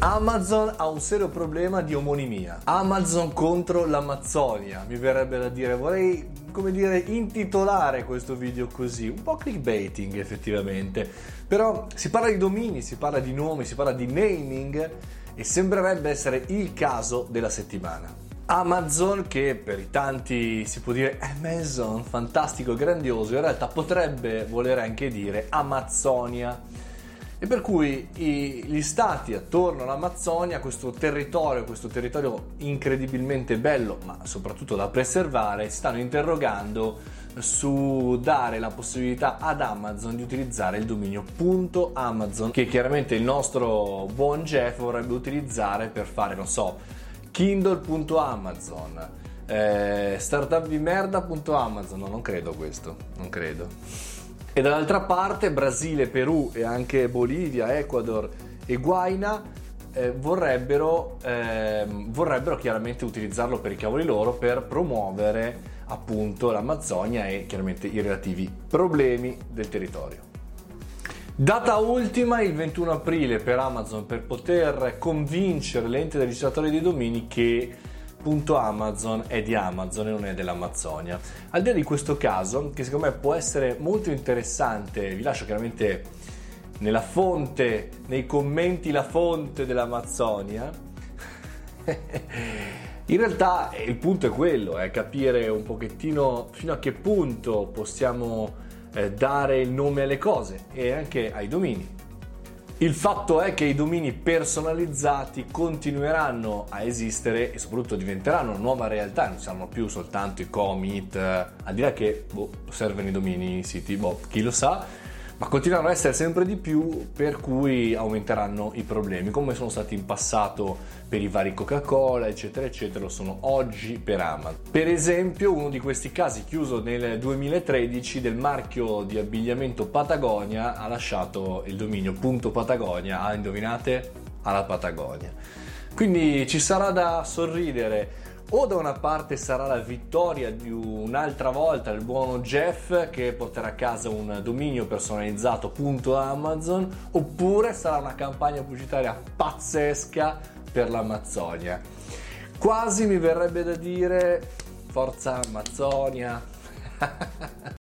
Amazon ha un serio problema di omonimia. Amazon contro l'Amazzonia. Mi verrebbe da dire, vorrei, come dire, intitolare questo video così, un po' clickbaiting effettivamente. Però si parla di domini, si parla di nomi, si parla di naming e sembrerebbe essere il caso della settimana. Amazon, che per i tanti si può dire Amazon, fantastico, grandioso, in realtà potrebbe voler anche dire Amazzonia e per cui i, gli stati attorno all'Amazzonia, questo territorio, questo territorio incredibilmente bello, ma soprattutto da preservare, stanno interrogando su dare la possibilità ad Amazon di utilizzare il dominio .amazon che chiaramente il nostro buon Jeff vorrebbe utilizzare per fare, non so, kindle.amazon, eh, startup di merda.amazon, no, non credo questo, non credo. E dall'altra parte Brasile, Perù e anche Bolivia, Ecuador e Guaina eh, vorrebbero, eh, vorrebbero chiaramente utilizzarlo per i cavoli loro per promuovere appunto l'Amazzonia e chiaramente i relativi problemi del territorio. Data ultima il 21 aprile per Amazon per poter convincere l'ente del registratore dei domini che Amazon è di Amazon e non è dell'Amazzonia. Al di là di questo caso, che secondo me può essere molto interessante, vi lascio chiaramente nella fonte, nei commenti la fonte dell'Amazzonia. In realtà il punto è quello, è capire un pochettino fino a che punto possiamo eh, dare il nome alle cose e anche ai domini. Il fatto è che i domini personalizzati continueranno a esistere e soprattutto diventeranno una nuova realtà, non saranno più soltanto i commit, eh, al di là che boh, servono i domini, i siti, boh, chi lo sa, ma continueranno ad essere sempre di più per cui aumenteranno i problemi come sono stati in passato per i vari Coca-Cola eccetera eccetera lo sono oggi per Amazon. Per esempio uno di questi casi chiuso nel 2013 del marchio di abbigliamento Patagonia ha lasciato il dominio punto Patagonia. Ah indovinate? Alla Patagonia. Quindi ci sarà da sorridere o da una parte sarà la vittoria di un'altra volta il buono Jeff che porterà a casa un dominio personalizzato punto Amazon oppure sarà una campagna pubblicitaria pazzesca per l'Amazzonia. Quasi mi verrebbe da dire forza Amazzonia